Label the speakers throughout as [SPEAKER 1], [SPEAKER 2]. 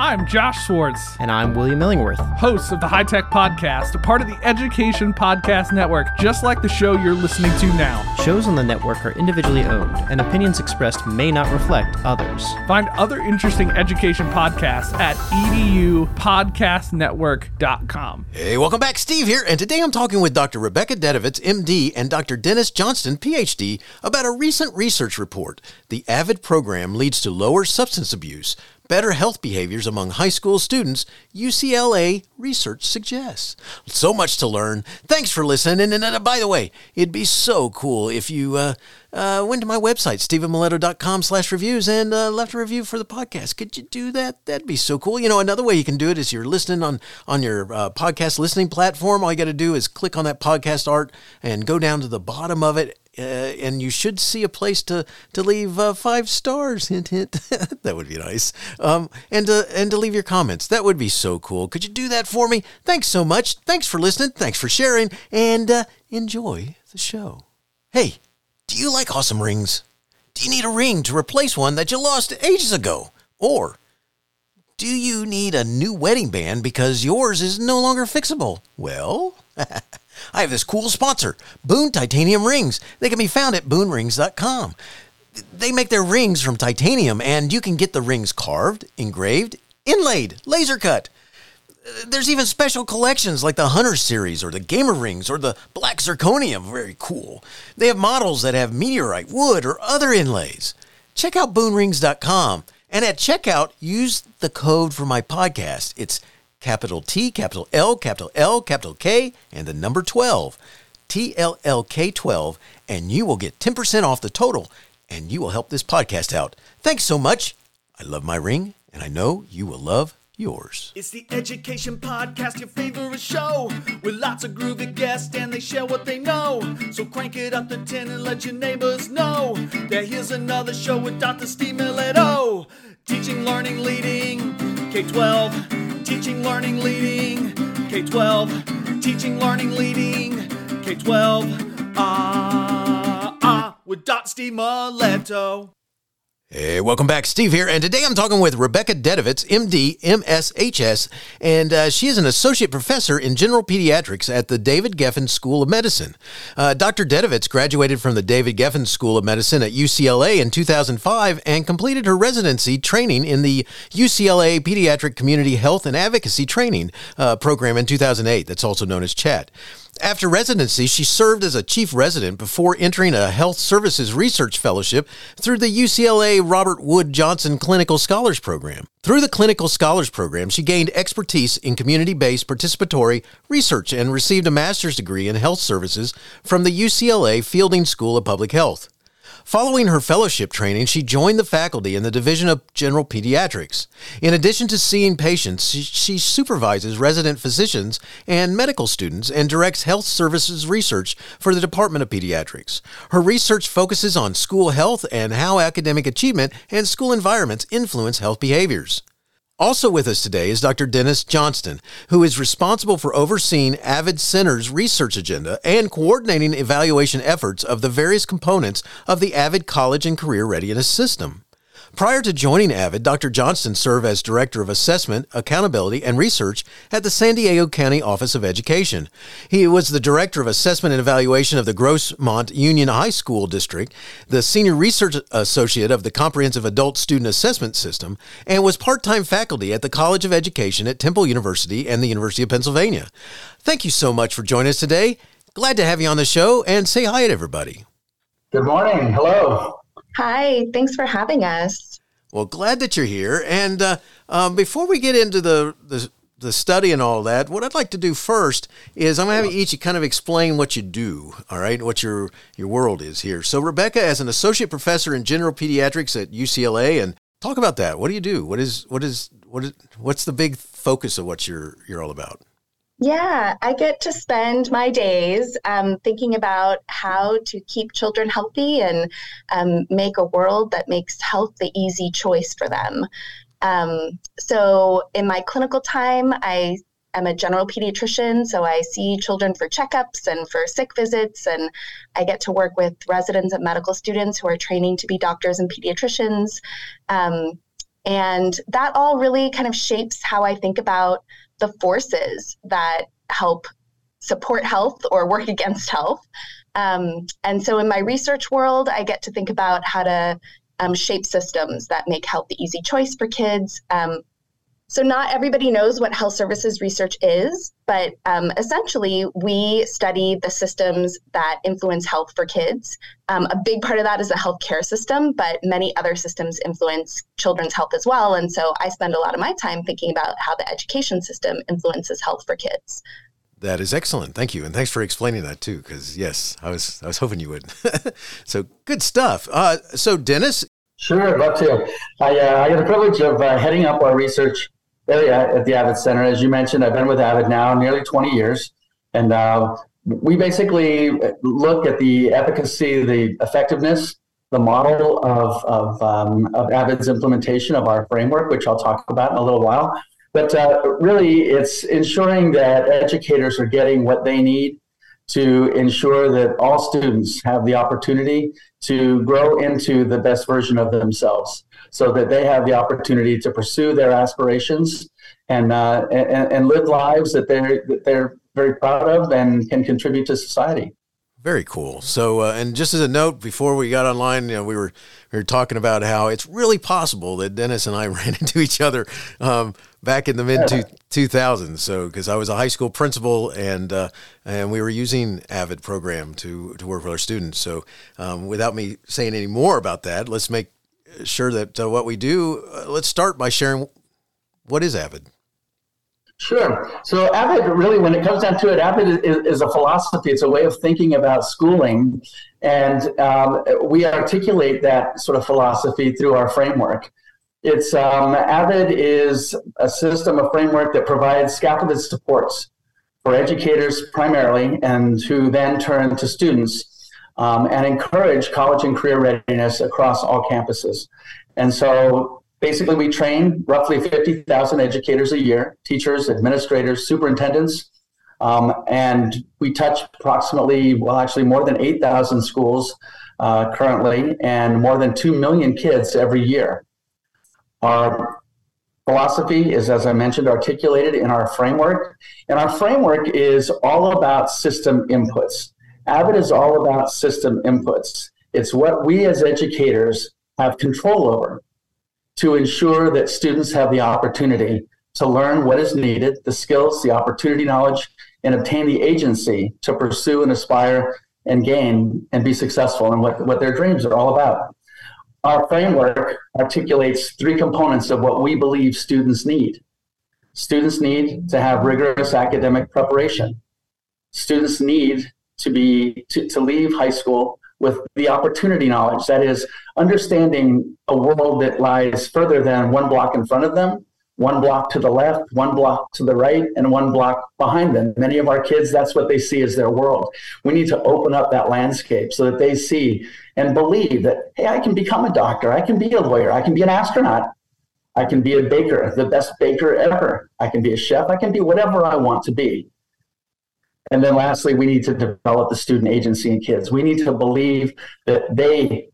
[SPEAKER 1] I'm Josh Schwartz.
[SPEAKER 2] And I'm William Illingworth.
[SPEAKER 1] host of the High Tech Podcast, a part of the Education Podcast Network, just like the show you're listening to now.
[SPEAKER 2] Shows on the network are individually owned, and opinions expressed may not reflect others.
[SPEAKER 1] Find other interesting education podcasts at edupodcastnetwork.com.
[SPEAKER 3] Hey, welcome back. Steve here, and today I'm talking with Dr. Rebecca Dudovitz, MD, and Dr. Dennis Johnston, PhD, about a recent research report. The AVID program leads to lower substance abuse, better health behaviors among high school students, UCLA research suggests. So much to learn. Thanks for listening. And, uh, by the way, it'd be so cool if you uh, uh, went to my website, stephenmiletto.com slash reviews, and uh, left a review for the podcast. Could you do that? That'd be so cool. You know, another way you can do it is you're listening on, on your uh, podcast listening platform. All you got to do is click on that podcast art and go down to the bottom of it uh, and you should see a place to to leave uh, five stars. Hint, hint. that would be nice. Um, and to and to leave your comments. That would be so cool. Could you do that for me? Thanks so much. Thanks for listening. Thanks for sharing. And uh, enjoy the show. Hey, do you like awesome rings? Do you need a ring to replace one that you lost ages ago? Or do you need a new wedding band because yours is no longer fixable? Well, I have this cool sponsor, Boone Titanium Rings. They can be found at boonrings.com. They make their rings from titanium, and you can get the rings carved, engraved, inlaid, laser cut. There's even special collections like the Hunter series or the Gamer rings or the Black Zirconium. Very cool. They have models that have meteorite, wood, or other inlays. Check out boonrings.com. And at checkout, use the code for my podcast. It's capital T, capital L, capital L, capital K, and the number 12. TLLK12, and you will get 10% off the total, and you will help this podcast out. Thanks so much. I love my ring, and I know you will love yours.
[SPEAKER 4] It's the Education Podcast, your favorite show, with lots of groovy guests and they share what they know. So crank it up to 10 and let your neighbors know that here's another show with Dr. Steve Miletto. Teaching, learning, leading, K 12. Teaching, learning, leading, K 12. Teaching, learning, leading, K 12. Ah, ah, with Dr. Steve Miletto.
[SPEAKER 3] Hey, welcome back. Steve here, and today I'm talking with Rebecca Dudovitz, MD, MSHS, and uh, she is an associate professor in general pediatrics at the David Geffen School of Medicine. Uh, Dr. Dudovitz graduated from the David Geffen School of Medicine at UCLA in 2005 and completed her residency training in the UCLA Pediatric Community Health and Advocacy Training uh, program in 2008. That's also known as CHAT. After residency, she served as a chief resident before entering a health services research fellowship through the UCLA Robert Wood Johnson Clinical Scholars Program. Through the Clinical Scholars Program, she gained expertise in community based participatory research and received a master's degree in health services from the UCLA Fielding School of Public Health. Following her fellowship training, she joined the faculty in the Division of General Pediatrics. In addition to seeing patients, she, supervises resident physicians and medical students and directs health services research for the Department of Pediatrics. Her research focuses on school health and how academic achievement and school environments influence health behaviors. Also with us today is Dr. Dennis Johnston, who is responsible for overseeing AVID Center's research agenda and coordinating evaluation efforts of the various components of the AVID College and Career Readiness System. Prior to joining AVID, Dr. Johnston served as Director of Assessment, Accountability, and Research at the San Diego County Office of Education. He was the Director of Assessment and Evaluation of the Grossmont Union High School District, the Senior Research Associate of the Comprehensive Adult Student Assessment System, and was part time faculty at the College of Education at Temple University and the University of Pennsylvania. Thank you so much for joining us today. Glad to have you on the show and say hi to everybody.
[SPEAKER 5] Good morning. Hello.
[SPEAKER 6] Hi, thanks for having us.
[SPEAKER 3] Well, glad that you're here. And uh, um, before we get into the, the, the study and all that, what I'd like to do first is I'm going to have each kind of explain what you do, all right, what your your world is here. So, Rebecca, as an associate professor in general pediatrics at UCLA, and talk about that. What do you do? What is what is what is what's the big focus of what you're you're all about?
[SPEAKER 6] Yeah, I get to spend my days um, thinking about how to keep children healthy and um, make a world that makes health the easy choice for them. Um, so, in my clinical time, I am a general pediatrician, so I see children for checkups and for sick visits, and I get to work with residents and medical students who are training to be doctors and pediatricians. Um, And that all really kind of shapes how I think about the forces that help support health or work against health. Um, and so in my research world, I get to think about how to um, shape systems that make health the easy choice for kids. Um, so, not everybody knows what health services research is, but um, essentially, we study the systems that influence health for kids. Um, a big part of that is the healthcare system, but many other systems influence children's health as well. And so, I spend a lot of my time thinking about how the education system influences health for kids.
[SPEAKER 3] That is excellent. Thank you, and thanks for explaining that too. Because yes, I was I was hoping you would. so good stuff. Uh, so Dennis,
[SPEAKER 5] sure, love to. I uh, I get the privilege of uh, heading up our research area at the Avid Center. As you mentioned, I've been with Avid now nearly 20 years, and uh, we basically look at the efficacy, the effectiveness, the model of of, um, of Avid's implementation of our framework, which I'll talk about in a little while. But uh, really, it's ensuring that educators are getting what they need to ensure that all students have the opportunity to grow into the best version of themselves so that they have the opportunity to pursue their aspirations and, uh, and, and live lives that they're, that they're very proud of and can contribute to society.
[SPEAKER 3] Very cool. So, uh, and just as a note, before we got online, you know, we were we were talking about how it's really possible that Dennis and I ran into each other um, back in the mid two two thousands. So, because I was a high school principal and uh, and we were using Avid program to to work with our students. So, um, without me saying any more about that, let's make sure that uh, what we do. Uh, let's start by sharing what is Avid.
[SPEAKER 5] Sure. So Avid really, when it comes down to it, Avid is, is a philosophy. It's a way of thinking about schooling, and um, we articulate that sort of philosophy through our framework. It's um, Avid is a system, a framework that provides scaffolded supports for educators primarily, and who then turn to students um, and encourage college and career readiness across all campuses. And so Basically, we train roughly 50,000 educators a year, teachers, administrators, superintendents, um, and we touch approximately, well, actually more than 8,000 schools uh, currently and more than 2 million kids every year. Our philosophy is, as I mentioned, articulated in our framework. And our framework is all about system inputs. Avid is all about system inputs. It's what we as educators have control over to ensure that students have the opportunity to learn what is needed, the skills, the opportunity, knowledge, and obtain the agency to pursue and aspire and gain and be successful in what, what their dreams are all about. Our framework articulates three components of what we believe students need. Students need to have rigorous academic preparation. Students need to be to, to leave high school with the opportunity knowledge that is understanding a world that lies further than one block in front of them one block to the left one block to the right and one block behind them. Many of our kids that's what they see as their world. We need to open up that landscape so that they see and believe that hey i can become a doctor i can be a lawyer i can be an astronaut i can be a baker the best baker ever. I can be a chef i can be whatever i want to be and then lastly, we need to develop the student agency in kids. We need to believe that they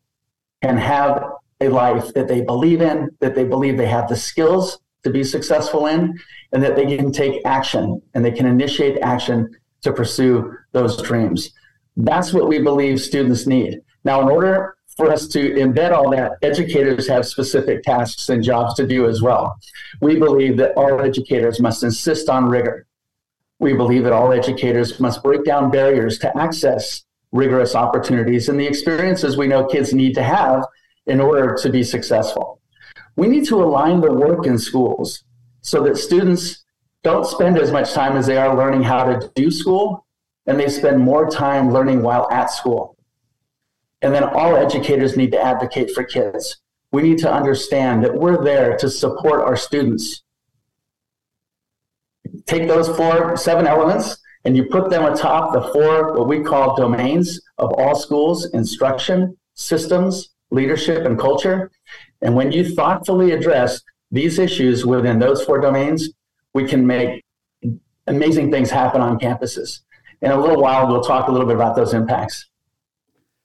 [SPEAKER 5] can have a life that they believe in, that they believe they have the skills to be successful in, and that they can take action and they can initiate action to pursue those dreams. That's what we believe students need. Now, in order for us to embed all that, educators have specific tasks and jobs to do as well. We believe that all educators must insist on rigor. We believe that all educators must break down barriers to access rigorous opportunities and the experiences we know kids need to have in order to be successful. We need to align the work in schools so that students don't spend as much time as they are learning how to do school, and they spend more time learning while at school. And then all educators need to advocate for kids. We need to understand that we're there to support our students take those four, seven elements, and you put them atop the four, what we call domains of all schools instruction, systems, leadership, and culture. And when you thoughtfully address these issues within those four domains, we can make amazing things happen on campuses. In a little while, we'll talk a little bit about those impacts.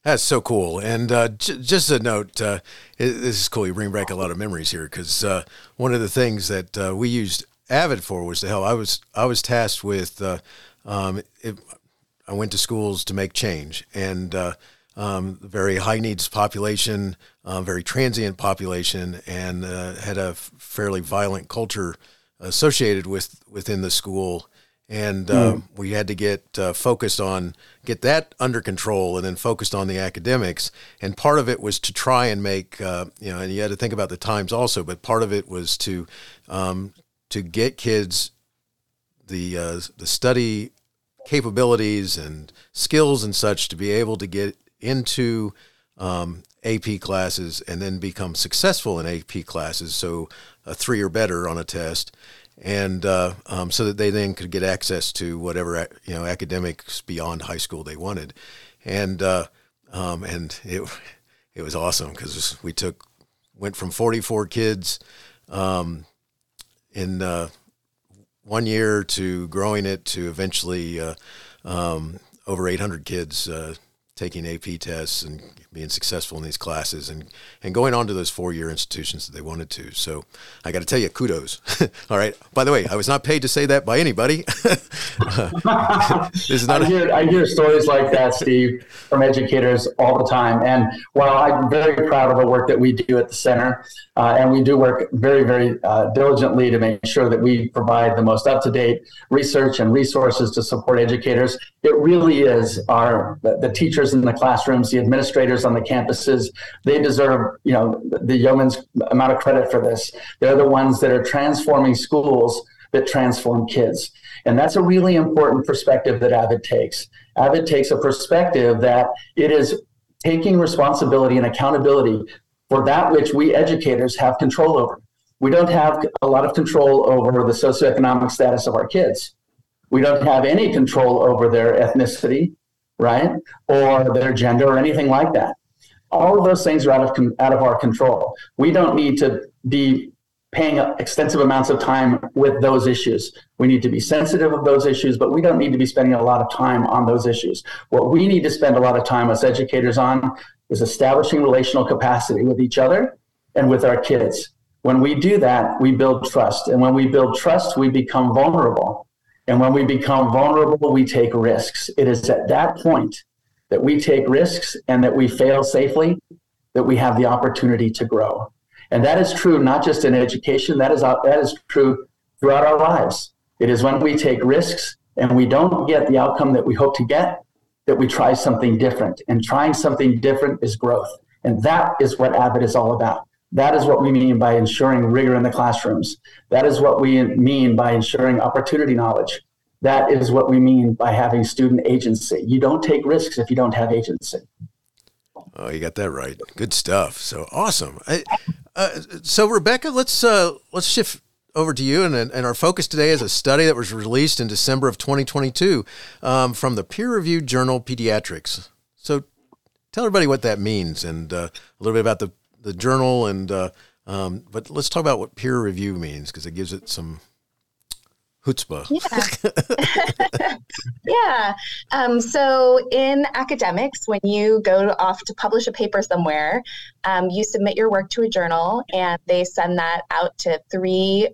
[SPEAKER 3] That's so cool. And uh, j- just a note, uh, this is cool. You bring back a lot of memories here because uh, one of the things that uh, we used Avid for was to help. I was I was tasked with. Uh, um, it, I went to schools to make change, and uh, um, very high needs population, very transient population, and had a fairly violent culture associated with within the school and mm. we had to get uh, focused on get that under control and then focused on the academics and part of it was to try and make uh, you know and you had to think about the times also but part of it was to um, to get kids the uh, the study capabilities and skills and such to be able to get into um, AP classes and then become successful in AP classes so a three or better on a test. And uh, um, so that they then could get access to whatever you know academics beyond high school they wanted, and uh, um, and it it was awesome because we took went from 44 kids um, in uh, one year to growing it to eventually uh, um, over 800 kids uh, taking AP tests and being successful in these classes and, and going on to those four year institutions that they wanted to. So I got to tell you, kudos. All right. By the way, I was not paid to say that by anybody.
[SPEAKER 5] this is not I, hear, a- I hear stories like that, Steve, from educators all the time. And while I'm very proud of the work that we do at the center, uh, and we do work very, very uh, diligently to make sure that we provide the most up to date research and resources to support educators, it really is our the, the teachers in the classrooms, the administrators on the campuses. They deserve, you know, the yeoman's amount of credit for this. They're the ones that are transforming schools that transform kids. And that's a really important perspective that Avid takes. Avid takes a perspective that it is taking responsibility and accountability for that which we educators have control over. We don't have a lot of control over the socioeconomic status of our kids. We don't have any control over their ethnicity right? Or their gender or anything like that. All of those things are out of, out of our control. We don't need to be paying extensive amounts of time with those issues. We need to be sensitive of those issues, but we don't need to be spending a lot of time on those issues. What we need to spend a lot of time as educators on is establishing relational capacity with each other and with our kids. When we do that, we build trust. And when we build trust, we become vulnerable. And when we become vulnerable, we take risks. It is at that point that we take risks and that we fail safely that we have the opportunity to grow. And that is true not just in education, that is, uh, that is true throughout our lives. It is when we take risks and we don't get the outcome that we hope to get that we try something different. And trying something different is growth. And that is what Avid is all about. That is what we mean by ensuring rigor in the classrooms. That is what we mean by ensuring opportunity knowledge. That is what we mean by having student agency. You don't take risks if you don't have agency.
[SPEAKER 3] Oh, you got that right. Good stuff. So awesome. I, uh, so Rebecca, let's uh, let's shift over to you, and, and our focus today is a study that was released in December of 2022 um, from the peer-reviewed journal Pediatrics. So tell everybody what that means and uh, a little bit about the the journal and uh, um, but let's talk about what peer review means because it gives it some chutzpah.
[SPEAKER 6] Yeah. yeah. Um, so in academics, when you go off to publish a paper somewhere, um, you submit your work to a journal and they send that out to three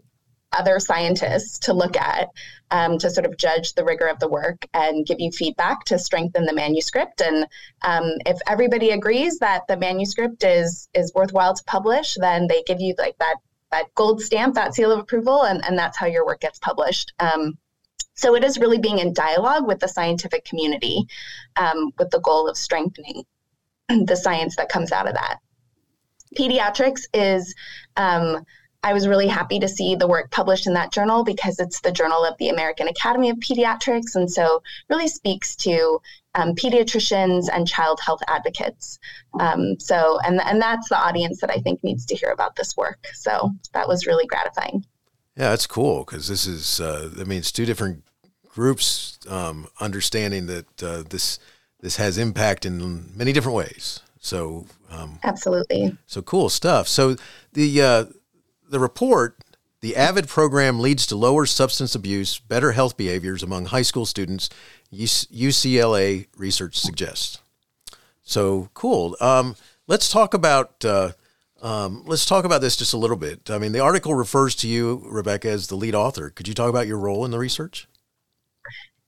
[SPEAKER 6] other scientists to look at um, to sort of judge the rigor of the work and give you feedback to strengthen the manuscript. And um, if everybody agrees that the manuscript is is worthwhile to publish, then they give you like that that gold stamp, that seal of approval, and, and that's how your work gets published. Um, so it is really being in dialogue with the scientific community um, with the goal of strengthening the science that comes out of that. Pediatrics is um, I was really happy to see the work published in that journal because it's the journal of the American Academy of Pediatrics, and so really speaks to um, pediatricians and child health advocates. Um, so, and and that's the audience that I think needs to hear about this work. So that was really gratifying.
[SPEAKER 3] Yeah, that's cool because this is uh, that means two different groups um, understanding that uh, this this has impact in many different ways. So
[SPEAKER 6] um, absolutely.
[SPEAKER 3] So cool stuff. So the uh, the report, the AVID program leads to lower substance abuse, better health behaviors among high school students, UCLA research suggests. So cool. Um, let's talk about uh, um, let's talk about this just a little bit. I mean, the article refers to you, Rebecca, as the lead author. Could you talk about your role in the research?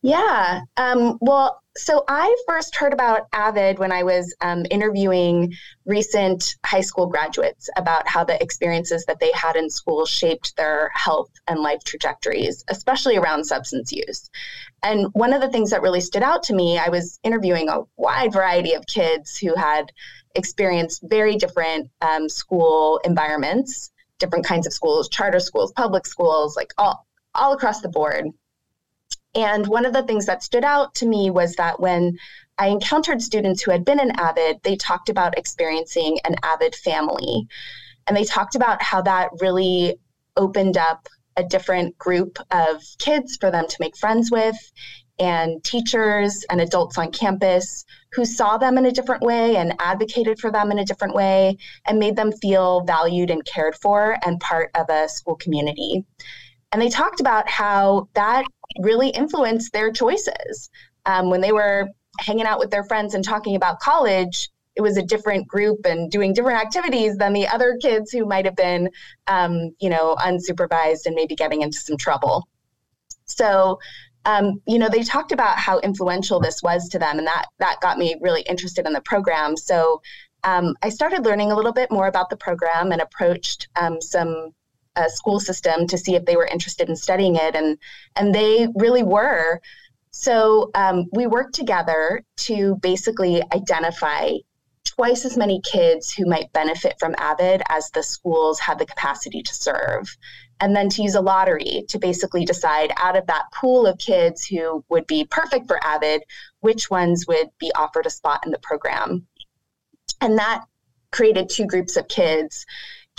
[SPEAKER 6] Yeah. Um, well, so I first heard about Avid when I was um, interviewing recent high school graduates about how the experiences that they had in school shaped their health and life trajectories, especially around substance use. And one of the things that really stood out to me, I was interviewing a wide variety of kids who had experienced very different um, school environments, different kinds of schools, charter schools, public schools, like all all across the board. And one of the things that stood out to me was that when I encountered students who had been in AVID, they talked about experiencing an AVID family. And they talked about how that really opened up a different group of kids for them to make friends with and teachers and adults on campus who saw them in a different way and advocated for them in a different way and made them feel valued and cared for and part of a school community. And they talked about how that really influenced their choices. Um, when they were hanging out with their friends and talking about college, it was a different group and doing different activities than the other kids who might have been, um, you know, unsupervised and maybe getting into some trouble. So, um, you know, they talked about how influential this was to them, and that that got me really interested in the program. So, um, I started learning a little bit more about the program and approached um, some school system to see if they were interested in studying it, and and they really were. So um, we worked together to basically identify twice as many kids who might benefit from AVID as the schools had the capacity to serve. And then to use a lottery to basically decide out of that pool of kids who would be perfect for AVID, which ones would be offered a spot in the program. And that created two groups of kids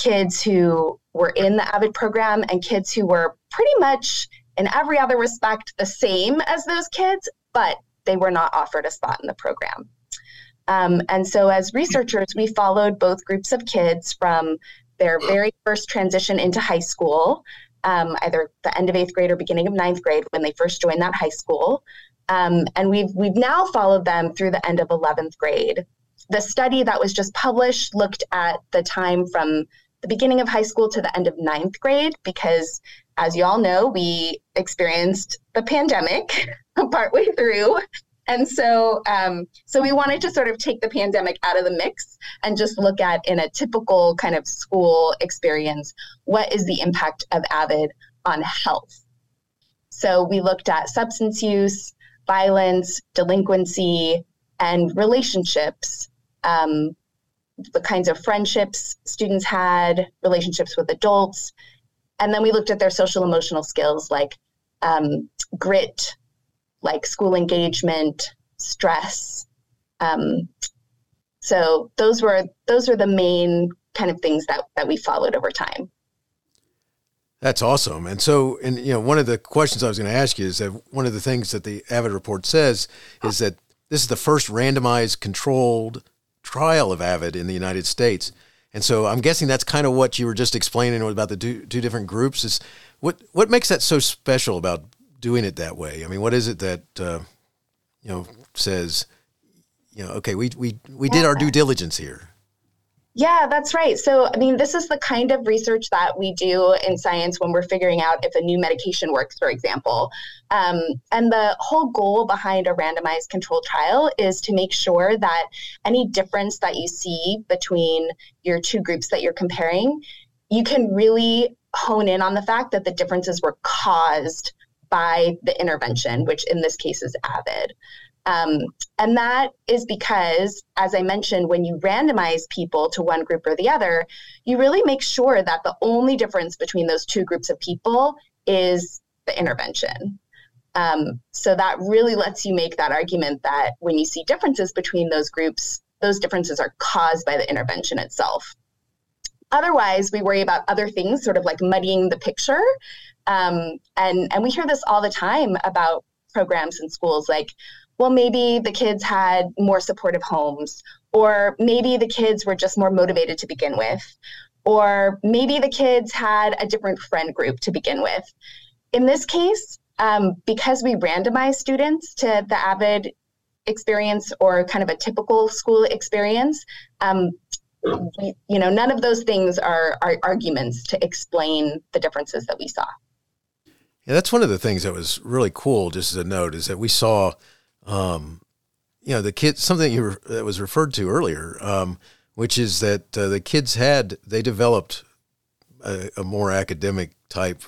[SPEAKER 6] kids who were in the AVID program and kids who were pretty much in every other respect the same as those kids, but they were not offered a spot in the program. Um, and so, as researchers, we followed both groups of kids from their very first transition into high school, um, either the end of eighth grade or beginning of ninth grade when they first joined that high school. Um, and we've, we've now followed them through the end of 11th grade. The study that was just published looked at the time from the beginning of high school to the end of ninth grade because as you all know we experienced the pandemic partway through. And so um, so we wanted to sort of take the pandemic out of the mix and just look at in a typical kind of school experience what is the impact of avid on health? So we looked at substance use violence delinquency and relationships um, the kinds of friendships students had, relationships with adults. And then we looked at their social emotional skills like um, grit, like school engagement, stress. Um, so those were those were the main kind of things that that we followed over time.
[SPEAKER 3] That's awesome. And so, and you know, one of the questions I was going to ask you is that one of the things that the Avid report says is that this is the first randomized, controlled trial of Avid in the United States. And so I'm guessing that's kind of what you were just explaining about the two, two different groups. Is what what makes that so special about doing it that way? I mean, what is it that uh, you know says, you know, okay, we we we did our due diligence here.
[SPEAKER 6] Yeah, that's right. So, I mean, this is the kind of research that we do in science when we're figuring out if a new medication works, for example. Um, and the whole goal behind a randomized controlled trial is to make sure that any difference that you see between your two groups that you're comparing, you can really hone in on the fact that the differences were caused by the intervention, which in this case is AVID. Um, and that is because, as I mentioned, when you randomize people to one group or the other, you really make sure that the only difference between those two groups of people is the intervention. Um, so that really lets you make that argument that when you see differences between those groups, those differences are caused by the intervention itself. Otherwise, we worry about other things, sort of like muddying the picture. Um, and, and we hear this all the time about programs in schools like, well, maybe the kids had more supportive homes, or maybe the kids were just more motivated to begin with, or maybe the kids had a different friend group to begin with. In this case, um, because we randomize students to the AVID experience or kind of a typical school experience. Um, you know, none of those things are, are arguments to explain the differences that we saw.
[SPEAKER 3] Yeah, that's one of the things that was really cool. Just as a note, is that we saw, um, you know, the kids something you were, that was referred to earlier, um, which is that uh, the kids had they developed a, a more academic type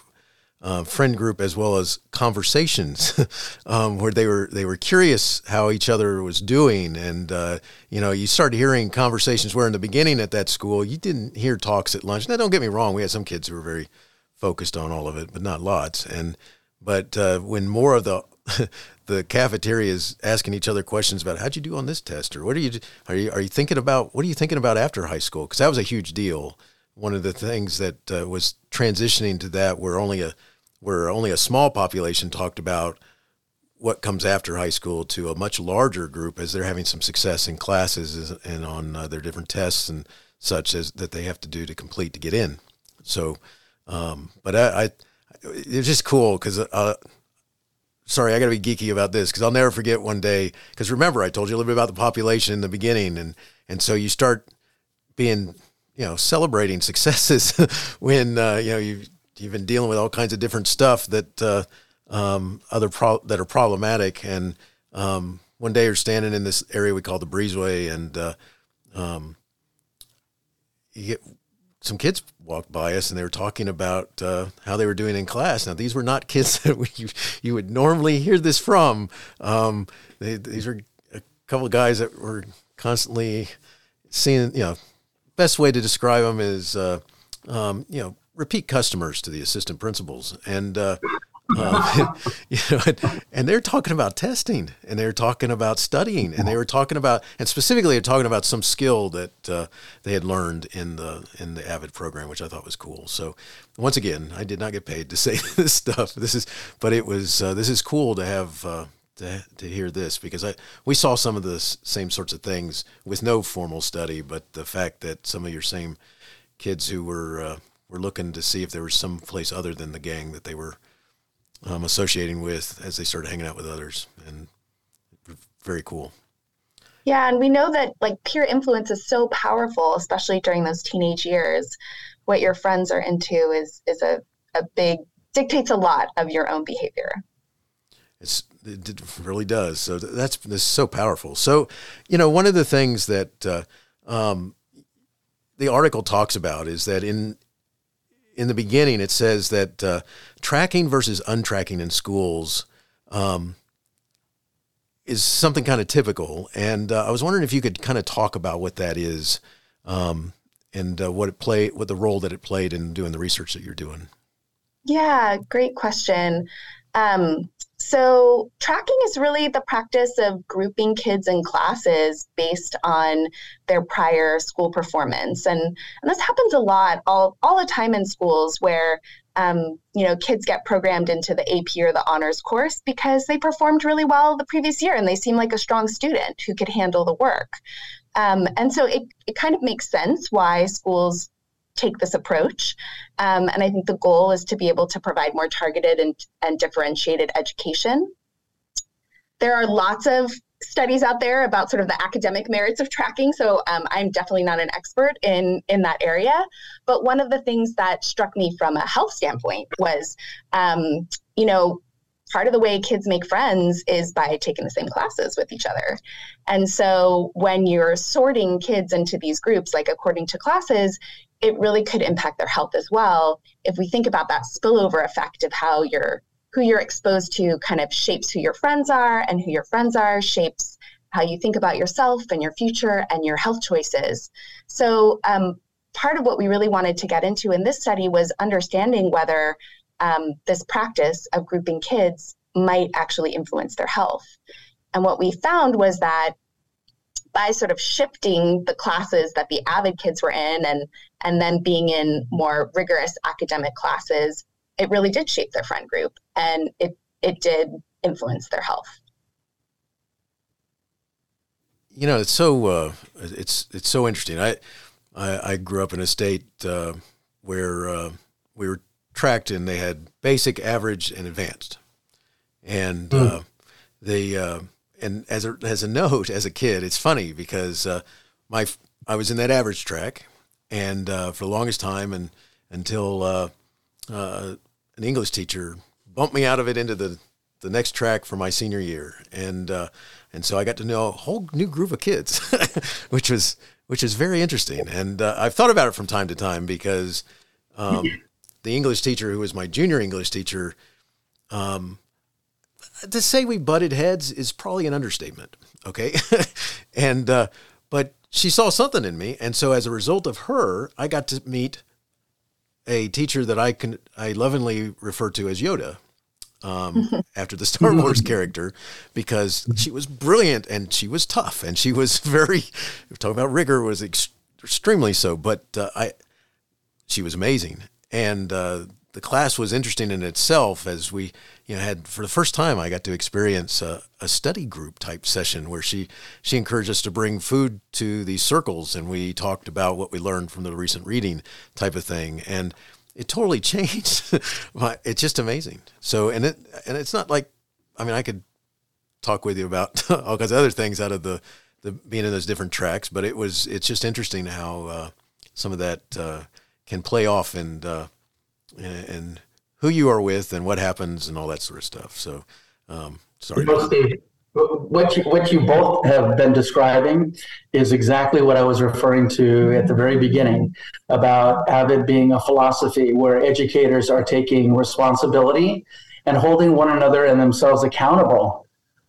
[SPEAKER 3] uh, friend group as well as conversations um, where they were they were curious how each other was doing. And uh, you know you started hearing conversations where in the beginning at that school you didn't hear talks at lunch. Now don't get me wrong we had some kids who were very focused on all of it but not lots. And but uh, when more of the the cafeteria is asking each other questions about how'd you do on this test? or what are you are you are you thinking about what are you thinking about after high school? Because that was a huge deal. One of the things that uh, was transitioning to that where only a where only a small population talked about what comes after high school to a much larger group as they're having some success in classes and on uh, their different tests and such as that they have to do to complete to get in. So, um, but I, I, it's just cool because, uh, sorry, I got to be geeky about this because I'll never forget one day. Because remember, I told you a little bit about the population in the beginning, and and so you start being, you know, celebrating successes when uh, you know you you've been dealing with all kinds of different stuff that uh, um, other pro- that are problematic. And um, one day you're standing in this area we call the breezeway, and uh, um, you get some kids walked by us, and they were talking about uh, how they were doing in class. Now these were not kids that we, you, you would normally hear this from. Um, they, these are a couple of guys that were constantly seeing. You know, best way to describe them is uh, um, you know repeat customers to the assistant principals, and uh, uh, you know, and they're talking about testing, and they're talking about studying, and they were talking about, and specifically, they're talking about some skill that uh, they had learned in the in the Avid program, which I thought was cool. So, once again, I did not get paid to say this stuff. This is, but it was uh, this is cool to have. Uh, to, to hear this because I we saw some of the same sorts of things with no formal study, but the fact that some of your same kids who were uh, were looking to see if there was some place other than the gang that they were um, associating with as they started hanging out with others, and very cool.
[SPEAKER 6] Yeah, and we know that like peer influence is so powerful, especially during those teenage years. What your friends are into is is a, a big dictates a lot of your own behavior.
[SPEAKER 3] It's it really does. So that's this so powerful. So, you know, one of the things that uh, um, the article talks about is that in in the beginning, it says that uh, tracking versus untracking in schools um, is something kind of typical. And uh, I was wondering if you could kind of talk about what that is um, and uh, what it played, what the role that it played in doing the research that you're doing.
[SPEAKER 6] Yeah, great question. Um, so, tracking is really the practice of grouping kids in classes based on their prior school performance. And, and this happens a lot all, all the time in schools where um, you know, kids get programmed into the AP or the honors course because they performed really well the previous year and they seem like a strong student who could handle the work. Um, and so it, it kind of makes sense why schools take this approach. Um, and I think the goal is to be able to provide more targeted and, and differentiated education. There are lots of studies out there about sort of the academic merits of tracking. So um, I'm definitely not an expert in in that area. But one of the things that struck me from a health standpoint was, um, you know, part of the way kids make friends is by taking the same classes with each other. And so when you're sorting kids into these groups, like according to classes, it really could impact their health as well. If we think about that spillover effect of how you're who you're exposed to kind of shapes who your friends are and who your friends are shapes how you think about yourself and your future and your health choices. So um, part of what we really wanted to get into in this study was understanding whether um, this practice of grouping kids might actually influence their health. And what we found was that by sort of shifting the classes that the avid kids were in and and then being in more rigorous academic classes it really did shape their friend group and it it did influence their health.
[SPEAKER 3] You know it's so uh, it's it's so interesting. I, I, I grew up in a state uh, where uh, we were tracked and they had basic average and advanced. And mm. they uh, and as a as a note, as a kid, it's funny because uh, my I was in that average track, and uh, for the longest time, and until uh, uh, an English teacher bumped me out of it into the the next track for my senior year, and uh, and so I got to know a whole new group of kids, which was which is very interesting. And uh, I've thought about it from time to time because um, the English teacher who was my junior English teacher, um, to say we butted heads is probably an understatement. Okay, and uh, but she saw something in me, and so as a result of her, I got to meet a teacher that I can I lovingly refer to as Yoda. Um, after the Star Wars character, because she was brilliant and she was tough and she was very, talking about rigor was ex- extremely so, but uh, I, she was amazing. And uh, the class was interesting in itself as we you know had for the first time I got to experience a, a, study group type session where she she encouraged us to bring food to these circles and we talked about what we learned from the recent reading type of thing. And it totally changed it's just amazing. So and it and it's not like I mean I could talk with you about all kinds of other things out of the the being in those different tracks but it was it's just interesting how uh, some of that uh, can play off and uh, and, and who you are with and what happens and all that sort of stuff. So, um, sorry.
[SPEAKER 5] Steve, what you, what you both have been describing is exactly what I was referring to at the very beginning about AVID being a philosophy where educators are taking responsibility and holding one another and themselves accountable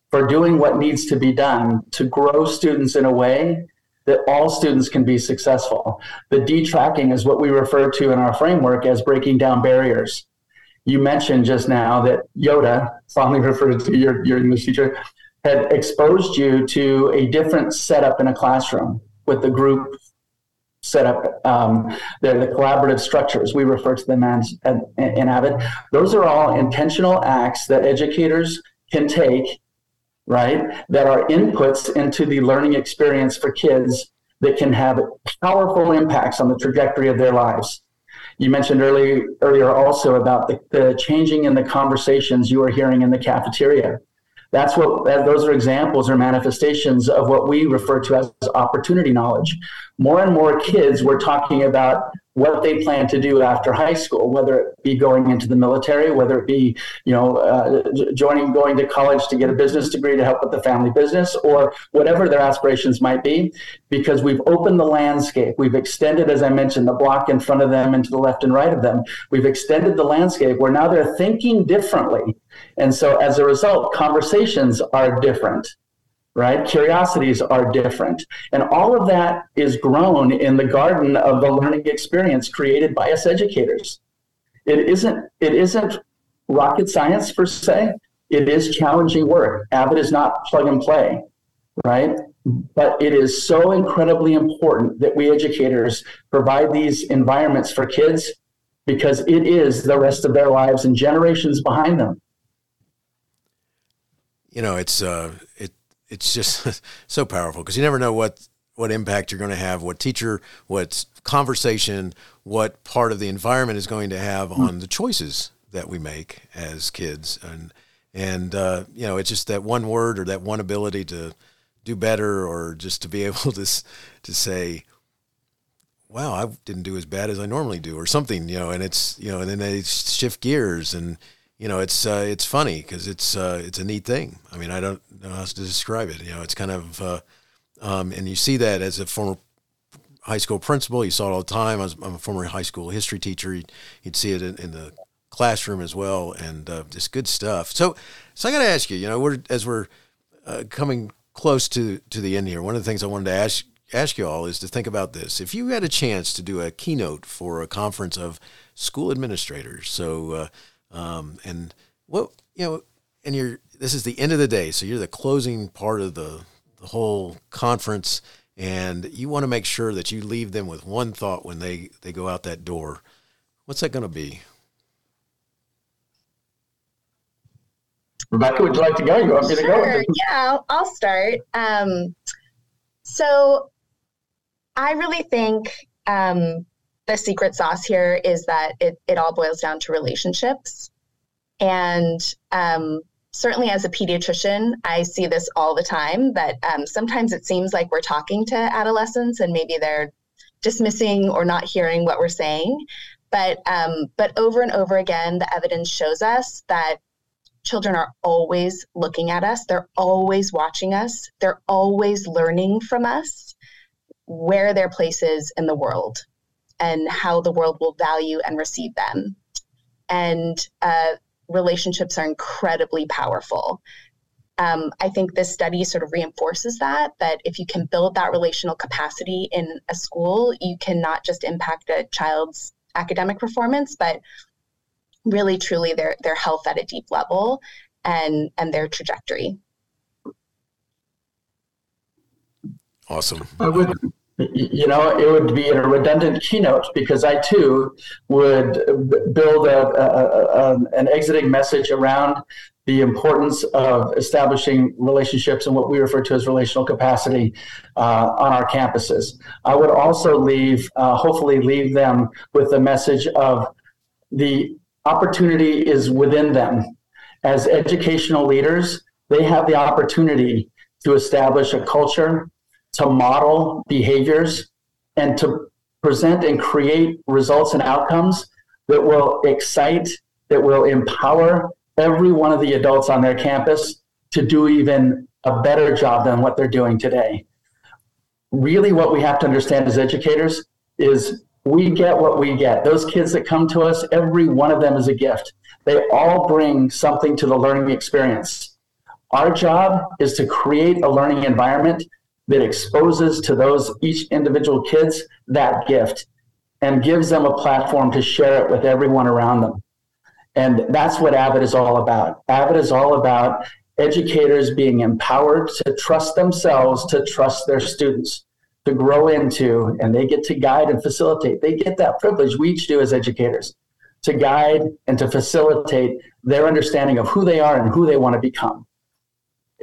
[SPEAKER 5] for doing what needs to be done to grow students in a way that all students can be successful. The D tracking is what we refer to in our framework as breaking down barriers you mentioned just now that Yoda, fondly referred to your, your English teacher, had exposed you to a different setup in a classroom with the group setup, um, the, the collaborative structures. We refer to them as in AVID. Those are all intentional acts that educators can take, right, that are inputs into the learning experience for kids that can have powerful impacts on the trajectory of their lives. You mentioned earlier earlier also about the, the changing in the conversations you are hearing in the cafeteria. That's what those are examples or manifestations of what we refer to as opportunity knowledge. More and more kids were talking about what they plan to do after high school, whether it be going into the military, whether it be you know uh, joining going to college to get a business degree to help with the family business, or whatever their aspirations might be, because we've opened the landscape, we've extended, as I mentioned, the block in front of them and to the left and right of them. We've extended the landscape where now they're thinking differently, and so as a result, conversations are different right? Curiosities are different. And all of that is grown in the garden of the learning experience created by us educators. It isn't, it isn't rocket science per se. It is challenging work. Avid is not plug and play, right? But it is so incredibly important that we educators provide these environments for kids because it is the rest of their lives and generations behind them.
[SPEAKER 3] You know, it's uh, it it's just so powerful because you never know what what impact you're going to have, what teacher, what conversation, what part of the environment is going to have mm. on the choices that we make as kids, and and uh, you know, it's just that one word or that one ability to do better, or just to be able to to say, "Wow, I didn't do as bad as I normally do," or something, you know, and it's you know, and then they shift gears and you know, it's uh, it's funny because it's uh, it's a neat thing. I mean, I don't know how to describe it. You know, it's kind of, uh, um, and you see that as a former high school principal. You saw it all the time. I I'm a former high school history teacher. You'd, you'd see it in, in, the classroom as well, and uh, just good stuff. So, so I got to ask you. You know, we're as we're uh, coming close to to the end here. One of the things I wanted to ask ask you all is to think about this. If you had a chance to do a keynote for a conference of school administrators, so uh, um, and what you know, and you're this is the end of the day, so you're the closing part of the the whole conference, and you want to make sure that you leave them with one thought when they they go out that door. What's that going to be?
[SPEAKER 5] Rebecca, would you like to go? You want me to
[SPEAKER 6] sure. go? Yeah, I'll start. Um, so I really think um, the secret sauce here is that it, it all boils down to relationships. And um, certainly as a pediatrician, I see this all the time that um, sometimes it seems like we're talking to adolescents and maybe they're dismissing or not hearing what we're saying. But, um, but over and over again, the evidence shows us that children are always looking at us, they're always watching us, they're always learning from us where their place is in the world and how the world will value and receive them. And uh, relationships are incredibly powerful. Um, I think this study sort of reinforces that, that if you can build that relational capacity in a school, you can not just impact a child's academic performance, but really truly their, their health at a deep level and, and their trajectory.
[SPEAKER 3] Awesome.
[SPEAKER 5] I would you know, it would be a redundant keynote because I too would build a, a, a, an exiting message around the importance of establishing relationships and what we refer to as relational capacity uh, on our campuses. I would also leave, uh, hopefully, leave them with the message of the opportunity is within them. As educational leaders, they have the opportunity to establish a culture to model behaviors and to present and create results and outcomes that will excite, that will empower every one of the adults on their campus to do even a better job than what they're doing today. Really, what we have to understand as educators is we get what we get. Those kids that come to us, every one of them is a gift. They all bring something to the learning experience. Our job is to create a learning environment that exposes to those each individual kids that gift and gives them a platform to share it with everyone around them. And that's what Avid is all about. Avid is all about educators being empowered to trust themselves, to trust their students, to grow into, and they get to guide and facilitate. They get that privilege we each do as educators to guide and to facilitate their understanding of who they are and who they want to become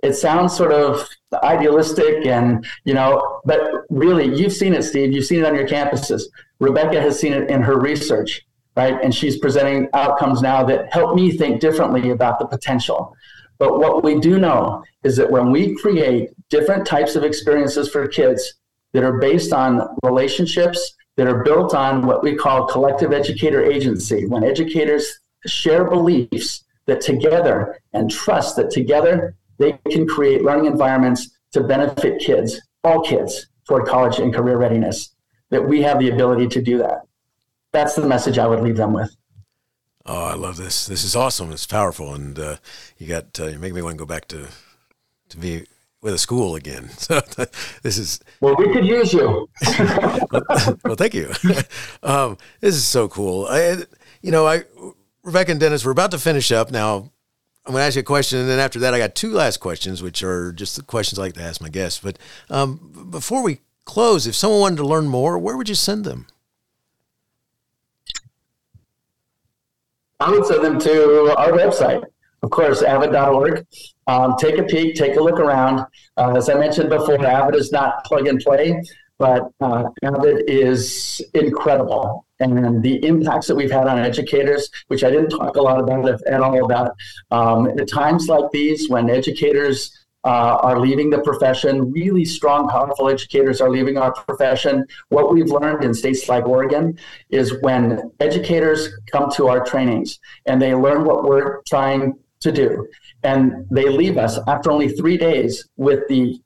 [SPEAKER 5] it sounds sort of idealistic and you know but really you've seen it steve. You've seen it on your campuses. Rebecca has seen it in her research right? And she's presenting outcomes now that help me think differently about the potential. But what we do know is that when we create different types of experiences for kids that are based on relationships that are built on what we call collective educator agency when educators share beliefs that together and trust that together they can create learning environments to benefit kids, all kids, toward college and career readiness, that we have the ability to do that. That's the message I would leave them with.
[SPEAKER 3] Oh, I love this. This is awesome. It's powerful, and uh, you got uh, you make me want to go back to to be with a school again. So this is
[SPEAKER 5] well, we could use you.
[SPEAKER 3] well, thank you. Um, this is so cool. I, you know, I Rebecca and Dennis, we're about to finish up now. I'm going to ask you a question, and then after that, I got two last questions, which are just the questions I like to ask my guests. But um, before we close, if someone wanted to learn more, where would you send them?
[SPEAKER 5] I would send them to our website, of course, avid.org. Um, take a peek, take a look around. Uh, as I mentioned before, Avid is not plug and play, but uh, Avid is incredible and the impacts that we've had on educators, which I didn't talk a lot about at all about. Um, at times like these, when educators uh, are leaving the profession, really strong, powerful educators are leaving our profession. What we've learned in states like Oregon is when educators come to our trainings and they learn what we're trying to do, and they leave us after only three days with the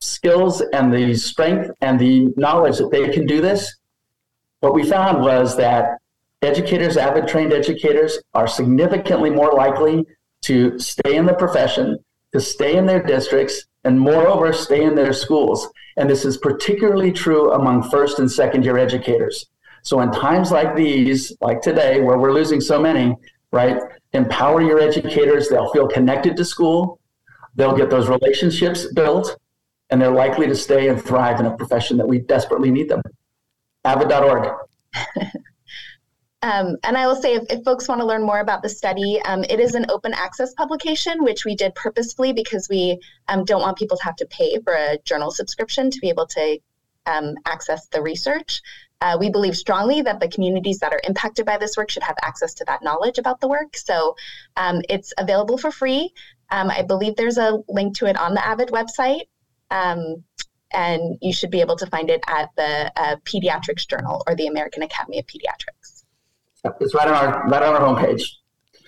[SPEAKER 5] skills and the strength and the knowledge that they can do this, what we found was that educators, avid trained educators, are significantly more likely to stay in the profession, to stay in their districts, and moreover, stay in their schools. And this is particularly true among first and second year educators. So, in times like these, like today, where we're losing so many, right, empower your educators. They'll feel connected to school, they'll get those relationships built, and they're likely to stay and thrive in a profession that we desperately need them avid.org.
[SPEAKER 6] Um, and I will say, if, if, folks want to learn more about the study, um, it is an open access publication, which we did purposefully because we um, don't want people to have to pay for a journal subscription to be able to um, access the research. Uh, we believe strongly that the communities that are impacted by this work should have access to that knowledge about the work. So um, it's available for free. Um, I believe there's a link to it on the Avid website. And you should be able to find it at the uh, Pediatrics Journal or the American Academy of Pediatrics.
[SPEAKER 5] It's right on our right on our homepage.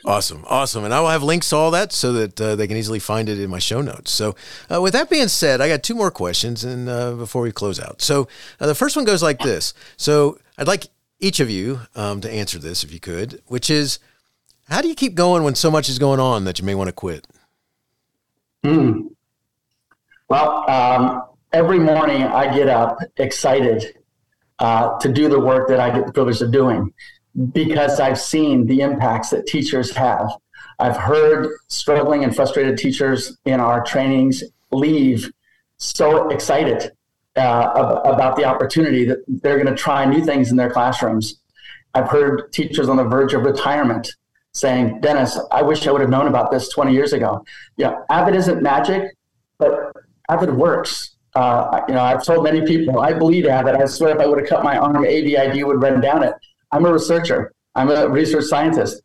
[SPEAKER 3] Awesome, awesome, and I will have links to all that so that uh, they can easily find it in my show notes. So, uh, with that being said, I got two more questions, and uh, before we close out, so uh, the first one goes like this. So, I'd like each of you um, to answer this, if you could, which is, how do you keep going when so much is going on that you may want to quit?
[SPEAKER 5] Hmm. Well, um, every morning I get up excited uh, to do the work that I get the privilege of doing because I've seen the impacts that teachers have. I've heard struggling and frustrated teachers in our trainings leave so excited uh, about the opportunity that they're going to try new things in their classrooms. I've heard teachers on the verge of retirement saying, Dennis, I wish I would have known about this 20 years ago. Yeah, Avid isn't magic, but Avid works. Uh, you know, I've told many people I bleed Avid. I swear if I would have cut my arm, AVID would run down it. I'm a researcher. I'm a research scientist.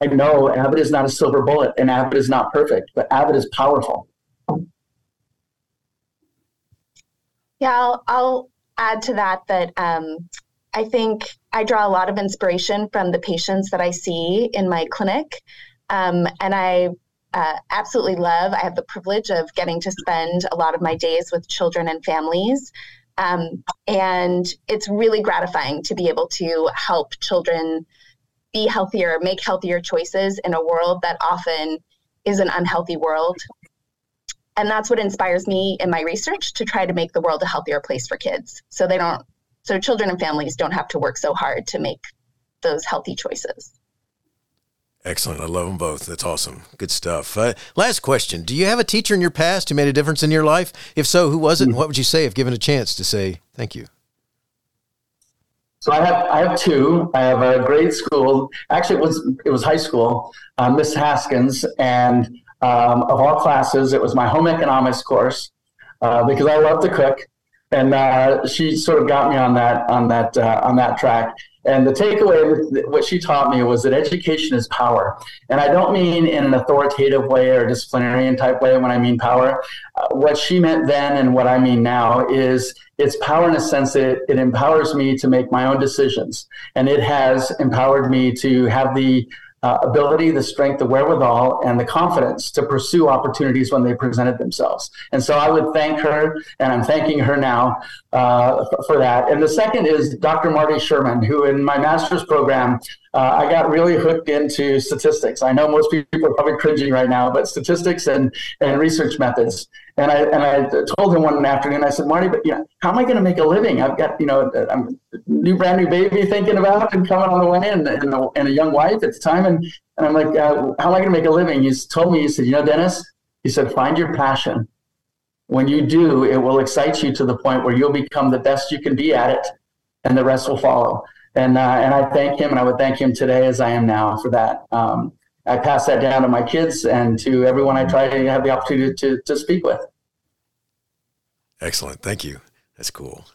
[SPEAKER 5] I know Avid is not a silver bullet and Avid is not perfect, but Avid is powerful.
[SPEAKER 6] Yeah, I'll, I'll add to that that um, I think I draw a lot of inspiration from the patients that I see in my clinic. Um, and I uh, absolutely love, I have the privilege of getting to spend a lot of my days with children and families. Um, and it's really gratifying to be able to help children be healthier, make healthier choices in a world that often is an unhealthy world. And that's what inspires me in my research to try to make the world a healthier place for kids. So they don't, so children and families don't have to work so hard to make those healthy choices.
[SPEAKER 3] Excellent. I love them both. That's awesome. Good stuff. Uh, last question. Do you have a teacher in your past who made a difference in your life? If so, who was it? And what would you say if given a chance to say thank you?
[SPEAKER 5] So I have I have two. I have a grade school. Actually, it was it was high school. Uh, Miss Haskins, and um, of all classes, it was my home economics course uh, because I love to cook, and uh, she sort of got me on that on that uh, on that track. And the takeaway, what she taught me was that education is power. And I don't mean in an authoritative way or disciplinarian type way when I mean power. Uh, what she meant then and what I mean now is it's power in a sense that it, it empowers me to make my own decisions. And it has empowered me to have the uh, ability, the strength, the wherewithal, and the confidence to pursue opportunities when they presented themselves. And so I would thank her, and I'm thanking her now uh, for that. And the second is Dr. Marty Sherman, who in my master's program, uh, I got really hooked into statistics. I know most people are probably cringing right now, but statistics and, and research methods. And I and I told him one afternoon, I said, Marty, but you know, how am I going to make a living? I've got you know, I'm new brand new baby thinking about and coming on the way, and, and, a, and a young wife at the time, and and I'm like, uh, how am I going to make a living? He told me, he said, you know, Dennis, he said, find your passion. When you do, it will excite you to the point where you'll become the best you can be at it, and the rest will follow. And uh, and I thank him, and I would thank him today as I am now for that. Um, I pass that down to my kids and to everyone I try to have the opportunity to, to speak with.
[SPEAKER 3] Excellent. Thank you. That's cool.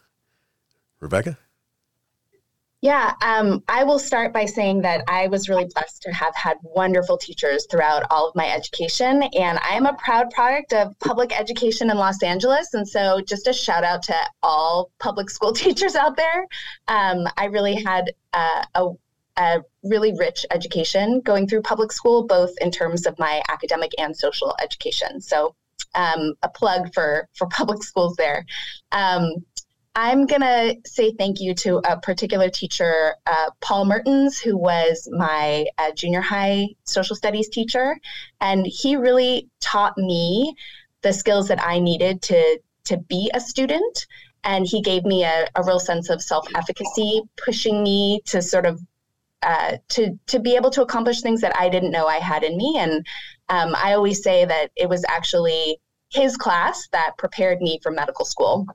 [SPEAKER 3] Rebecca?
[SPEAKER 6] Yeah, um, I will start by saying that I was really blessed to have had wonderful teachers throughout all of my education. And I am a proud product of public education in Los Angeles. And so, just a shout out to all public school teachers out there. Um, I really had uh, a a really rich education going through public school, both in terms of my academic and social education. So, um, a plug for for public schools there. I'm gonna say thank you to a particular teacher, uh, Paul Mertens, who was my uh, junior high social studies teacher, and he really taught me the skills that I needed to to be a student. And he gave me a, a real sense of self efficacy, pushing me to sort of uh, to to be able to accomplish things that I didn't know I had in me. And um, I always say that it was actually his class that prepared me for medical school.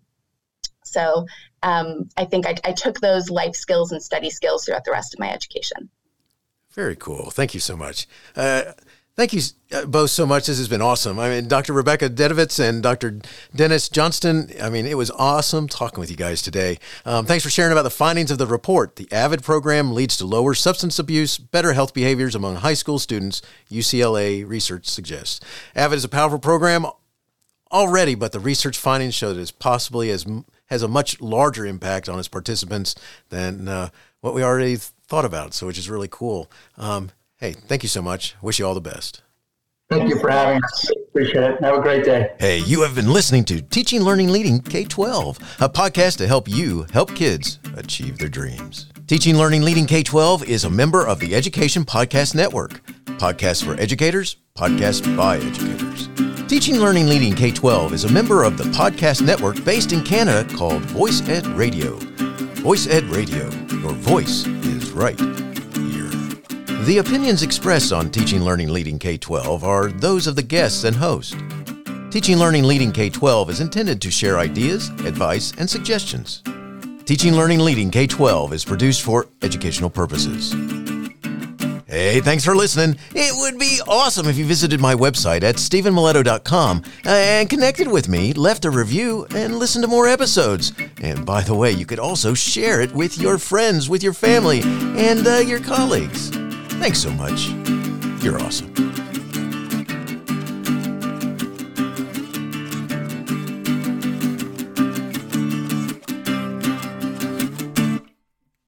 [SPEAKER 6] So um, I think I, I took those life skills and study skills throughout the rest of my education.
[SPEAKER 3] Very cool. Thank you so much. Uh, Thank you uh, both so much. This has been awesome. I mean, Dr. Rebecca Dudovitz and Dr. Dennis Johnston. I mean, it was awesome talking with you guys today. Um, thanks for sharing about the findings of the report. The AVID program leads to lower substance abuse, better health behaviors among high school students, UCLA research suggests. AVID is a powerful program already, but the research findings show that it's possibly as has a much larger impact on its participants than uh, what we already thought about. So, which is really cool. Um, hey, thank you so much. Wish you all the best.
[SPEAKER 5] Thank you for having us. Appreciate it. Have a great day.
[SPEAKER 3] Hey, you have been listening to Teaching, Learning, Leading K 12, a podcast to help you help kids achieve their dreams. Teaching, Learning, Leading K 12 is a member of the Education Podcast Network. Podcasts for educators, podcasts by educators. Teaching, Learning, Leading K 12 is a member of the podcast network based in Canada called Voice Ed Radio. Voice Ed Radio, your voice is right here. The opinions expressed on Teaching, Learning, Leading K 12 are those of the guests and host. Teaching, Learning, Leading K 12 is intended to share ideas, advice, and suggestions. Teaching, Learning, Leading K 12 is produced for educational purposes. Hey, thanks for listening. It would be awesome if you visited my website at stephenmiletto.com and connected with me, left a review, and listened to more episodes. And by the way, you could also share it with your friends, with your family, and uh, your colleagues. Thanks so much. You're awesome.